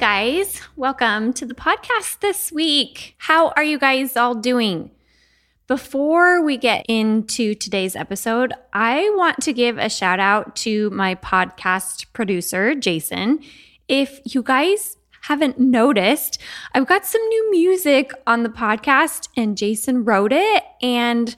Guys, welcome to the podcast this week. How are you guys all doing? Before we get into today's episode, I want to give a shout out to my podcast producer, Jason. If you guys haven't noticed, I've got some new music on the podcast, and Jason wrote it. And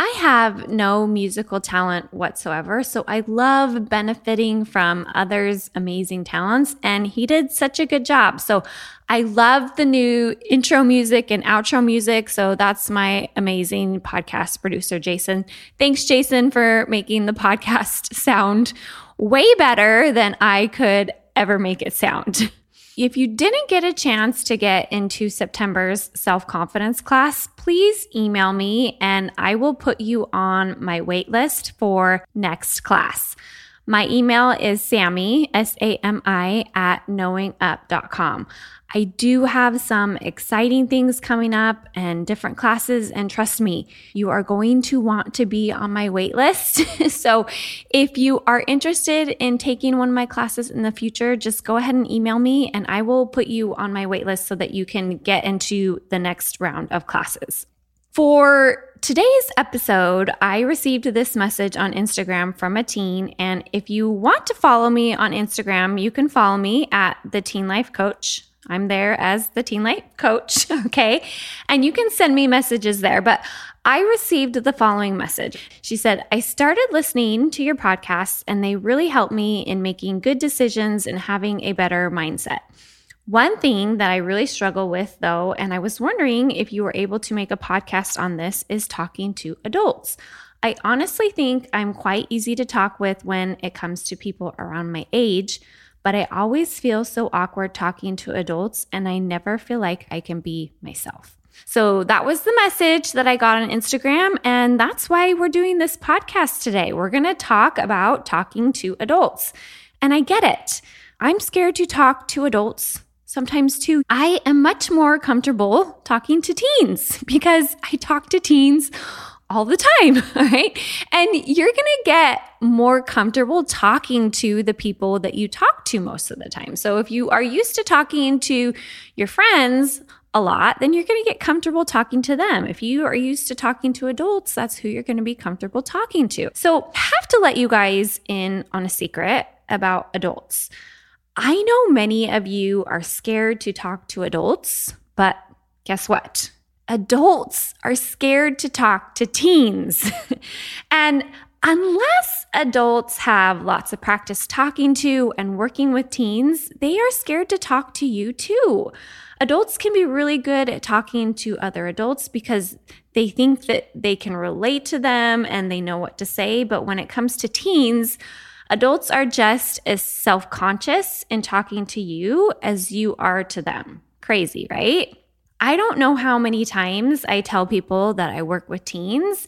I have no musical talent whatsoever, so I love benefiting from others' amazing talents, and he did such a good job. So I love the new intro music and outro music. So that's my amazing podcast producer, Jason. Thanks, Jason, for making the podcast sound way better than I could ever make it sound. If you didn't get a chance to get into September's self confidence class, please email me and I will put you on my wait list for next class. My email is Sami, S A M I, at knowingup.com. I do have some exciting things coming up and different classes. And trust me, you are going to want to be on my wait list. so if you are interested in taking one of my classes in the future, just go ahead and email me and I will put you on my wait list so that you can get into the next round of classes. For today's episode, I received this message on Instagram from a teen. And if you want to follow me on Instagram, you can follow me at the Teen Life Coach. I'm there as the Teen Life Coach, okay? And you can send me messages there. But I received the following message. She said, I started listening to your podcasts, and they really helped me in making good decisions and having a better mindset. One thing that I really struggle with, though, and I was wondering if you were able to make a podcast on this, is talking to adults. I honestly think I'm quite easy to talk with when it comes to people around my age but I always feel so awkward talking to adults and I never feel like I can be myself. So that was the message that I got on Instagram. And that's why we're doing this podcast today. We're going to talk about talking to adults. And I get it. I'm scared to talk to adults sometimes too. I am much more comfortable talking to teens because I talk to teens all the time, right? And you're going to get more comfortable talking to the people that you talk to most of the time. So if you are used to talking to your friends a lot, then you're going to get comfortable talking to them. If you are used to talking to adults, that's who you're going to be comfortable talking to. So I have to let you guys in on a secret about adults. I know many of you are scared to talk to adults, but guess what? adults are scared to talk to teens. and unless adults have lots of practice talking to and working with teens, they are scared to talk to you too. Adults can be really good at talking to other adults because they think that they can relate to them and they know what to say. But when it comes to teens, adults are just as self conscious in talking to you as you are to them. Crazy, right? I don't know how many times I tell people that I work with teens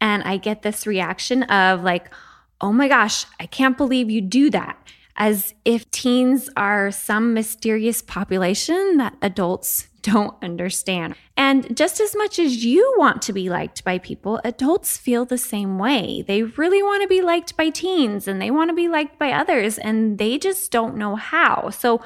and I get this reaction of like, oh my gosh, I can't believe you do that. As if teens are some mysterious population that adults don't understand. And just as much as you want to be liked by people, adults feel the same way. They really want to be liked by teens and they want to be liked by others, and they just don't know how. So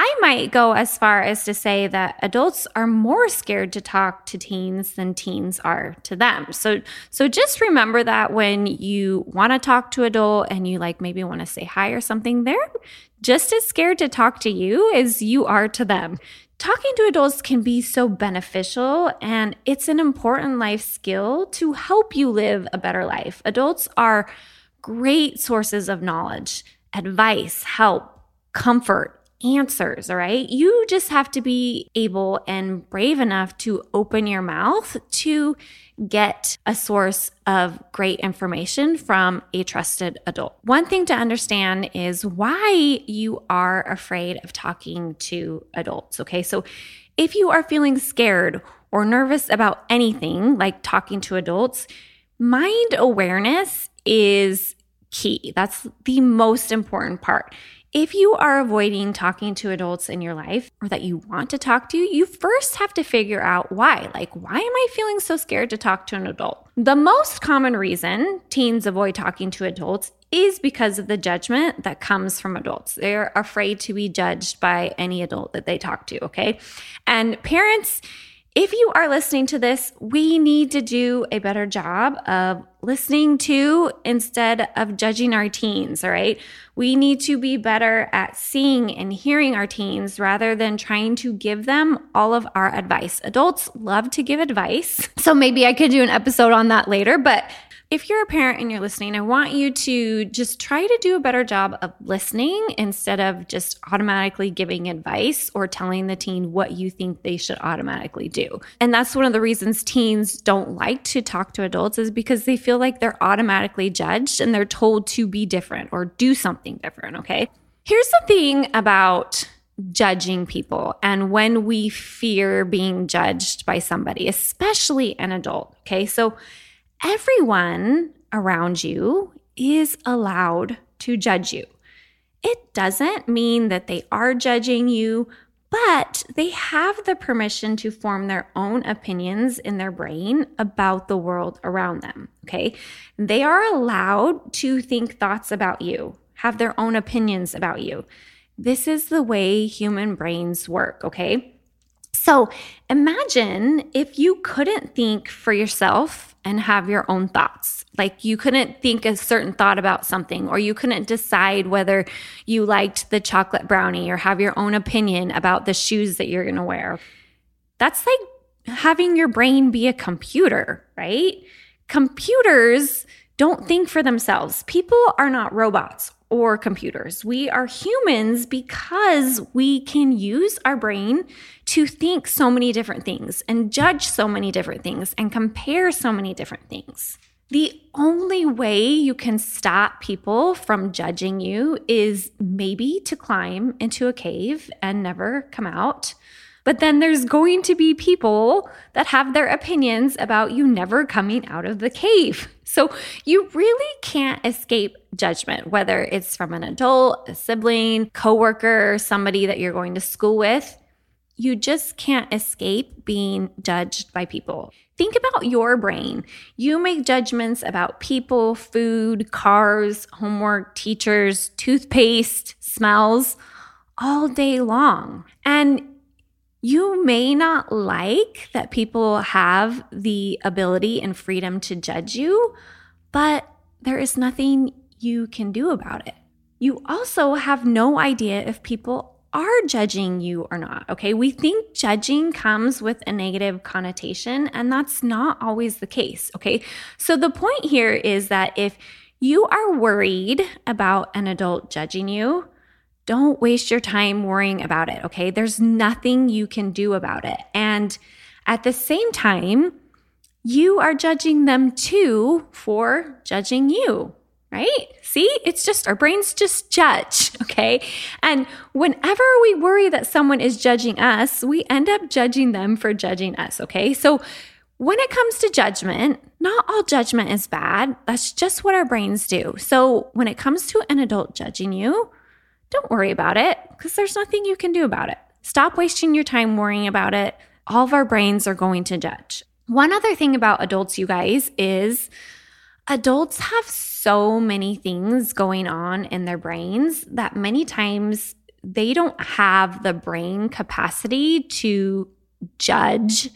I might go as far as to say that adults are more scared to talk to teens than teens are to them. So so just remember that when you want to talk to an adult and you like maybe want to say hi or something, they're just as scared to talk to you as you are to them. Talking to adults can be so beneficial and it's an important life skill to help you live a better life. Adults are great sources of knowledge, advice, help, comfort answers, all right? You just have to be able and brave enough to open your mouth to get a source of great information from a trusted adult. One thing to understand is why you are afraid of talking to adults, okay? So if you are feeling scared or nervous about anything like talking to adults, mind awareness is key. That's the most important part. If you are avoiding talking to adults in your life or that you want to talk to, you first have to figure out why. Like, why am I feeling so scared to talk to an adult? The most common reason teens avoid talking to adults is because of the judgment that comes from adults. They're afraid to be judged by any adult that they talk to, okay? And parents, if you are listening to this, we need to do a better job of listening to instead of judging our teens, all right? We need to be better at seeing and hearing our teens rather than trying to give them all of our advice. Adults love to give advice. So maybe I could do an episode on that later, but if you're a parent and you're listening, I want you to just try to do a better job of listening instead of just automatically giving advice or telling the teen what you think they should automatically do. And that's one of the reasons teens don't like to talk to adults is because they feel like they're automatically judged and they're told to be different or do something different, okay? Here's the thing about judging people and when we fear being judged by somebody, especially an adult, okay? So everyone around you is allowed to judge you. It doesn't mean that they are judging you, but they have the permission to form their own opinions in their brain about the world around them. Okay. They are allowed to think thoughts about you, have their own opinions about you. This is the way human brains work. Okay. So imagine if you couldn't think for yourself and have your own thoughts. Like you couldn't think a certain thought about something, or you couldn't decide whether you liked the chocolate brownie or have your own opinion about the shoes that you're going to wear. That's like having your brain be a computer, right? Computers don't think for themselves. People are not robots or computers. We are humans because we can use our brain to think so many different things and judge so many different things and compare so many different things. The only way you can stop people from judging you is maybe to climb into a cave and never come out. But then there's going to be people that have their opinions about you never coming out of the cave. So you really can't escape judgment, whether it's from an adult, a sibling, coworker, somebody that you're going to school with. You just can't escape being judged by people. Think about your brain. You make judgments about people, food, cars, homework, teachers, toothpaste, smells all day long. And you may not like that people have the ability and freedom to judge you, but there is nothing you can do about it. You also have no idea if people are judging you or not. Okay. We think judging comes with a negative connotation, and that's not always the case. Okay. So the point here is that if you are worried about an adult judging you, don't waste your time worrying about it, okay? There's nothing you can do about it. And at the same time, you are judging them too for judging you, right? See, it's just our brains just judge, okay? And whenever we worry that someone is judging us, we end up judging them for judging us, okay? So when it comes to judgment, not all judgment is bad. That's just what our brains do. So when it comes to an adult judging you, don't worry about it because there's nothing you can do about it. Stop wasting your time worrying about it. All of our brains are going to judge. One other thing about adults, you guys, is adults have so many things going on in their brains that many times they don't have the brain capacity to judge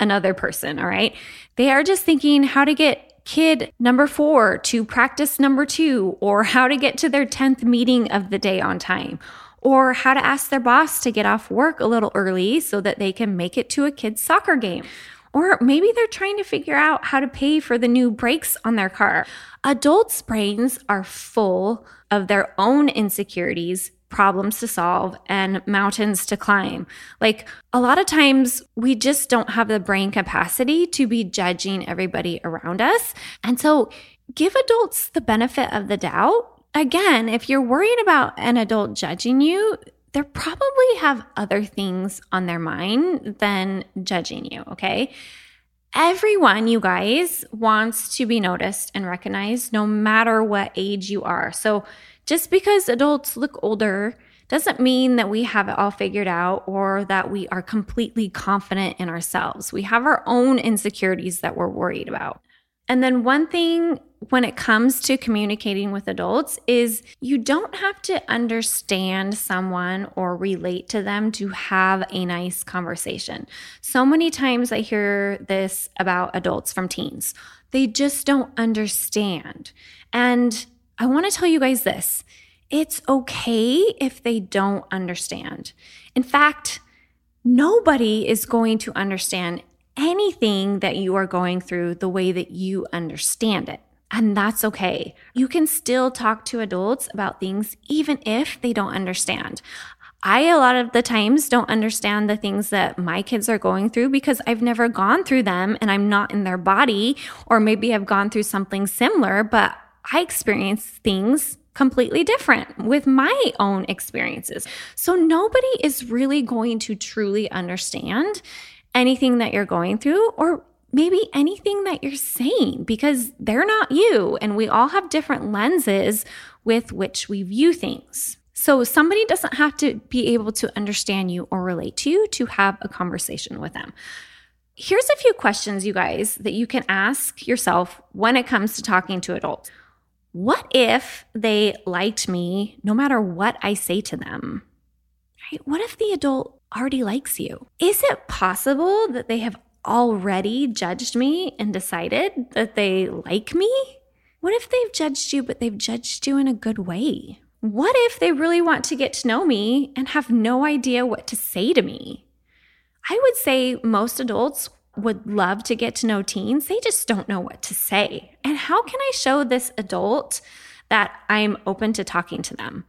another person. All right. They are just thinking how to get kid number four to practice number two, or how to get to their 10th meeting of the day on time, or how to ask their boss to get off work a little early so that they can make it to a kid's soccer game. Or maybe they're trying to figure out how to pay for the new brakes on their car. Adults' brains are full of their own insecurities, problems to solve and mountains to climb. Like a lot of times, we just don't have the brain capacity to be judging everybody around us. And so, give adults the benefit of the doubt. Again, if you're worried about an adult judging you, they probably have other things on their mind than judging you, okay? Everyone, you guys, wants to be noticed and recognized no matter what age you are. So, just because adults look older doesn't mean that we have it all figured out or that we are completely confident in ourselves. We have our own insecurities that we're worried about. And then, one thing when it comes to communicating with adults is you don't have to understand someone or relate to them to have a nice conversation. So many times I hear this about adults from teens. They just don't understand. And I want to tell you guys this it's okay if they don't understand. In fact, nobody is going to understand anything that you are going through the way that you understand it. And that's okay. You can still talk to adults about things even if they don't understand. I, a lot of the times, don't understand the things that my kids are going through because I've never gone through them and I'm not in their body, or maybe I've gone through something similar, but I experience things completely different with my own experiences. So nobody is really going to truly understand anything that you're going through or maybe anything that you're saying because they're not you. And we all have different lenses with which we view things. So somebody doesn't have to be able to understand you or relate to you to have a conversation with them. Here's a few questions, you guys, that you can ask yourself when it comes to talking to adults. What if they liked me no matter what I say to them? Right? What if the adult already likes you? Is it possible that they have already judged me and decided that they like me? What if they've judged you, but they've judged you in a good way? What if they really want to get to know me and have no idea what to say to me? I would say most adults would love to get to know teens, they just don't know what to say. And how can I show this adult that I'm open to talking to them?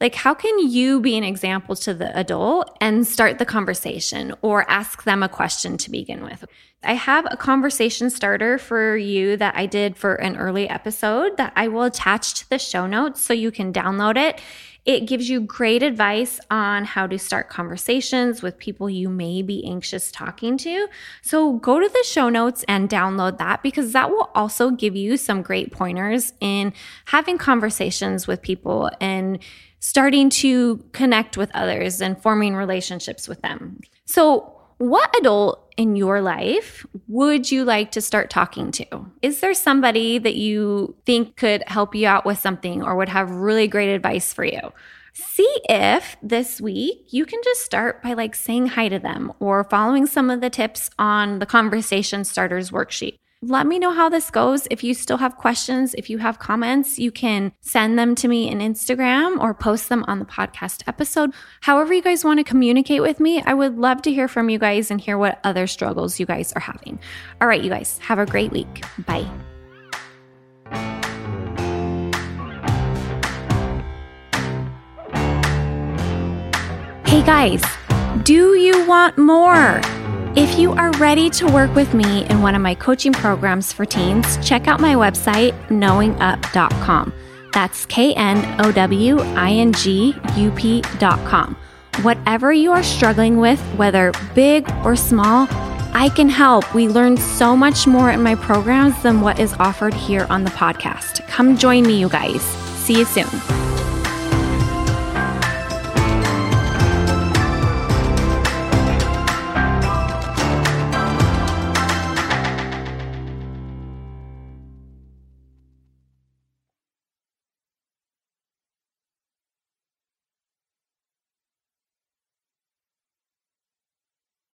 Like, how can you be an example to the adult and start the conversation or ask them a question to begin with? I have a conversation starter for you that I did for an early episode that I will attach to the show notes so you can download it it gives you great advice on how to start conversations with people you may be anxious talking to. So go to the show notes and download that because that will also give you some great pointers in having conversations with people and starting to connect with others and forming relationships with them. So, what adult in your life would you like to start talking to? Is there somebody that you think could help you out with something or would have really great advice for you? See if this week you can just start by like saying hi to them or following some of the tips on the conversation starters worksheet. Let me know how this goes. If you still have questions, if you have comments, you can send them to me in Instagram or post them on the podcast episode. However, you guys want to communicate with me, I would love to hear from you guys and hear what other struggles you guys are having. All right, you guys, have a great week. Bye. Hey guys, do you want more? If you are ready to work with me in one of my coaching programs for teens, check out my website, knowingup.com. That's K N O W I N G U P.com. Whatever you are struggling with, whether big or small, I can help. We learn so much more in my programs than what is offered here on the podcast. Come join me, you guys. See you soon.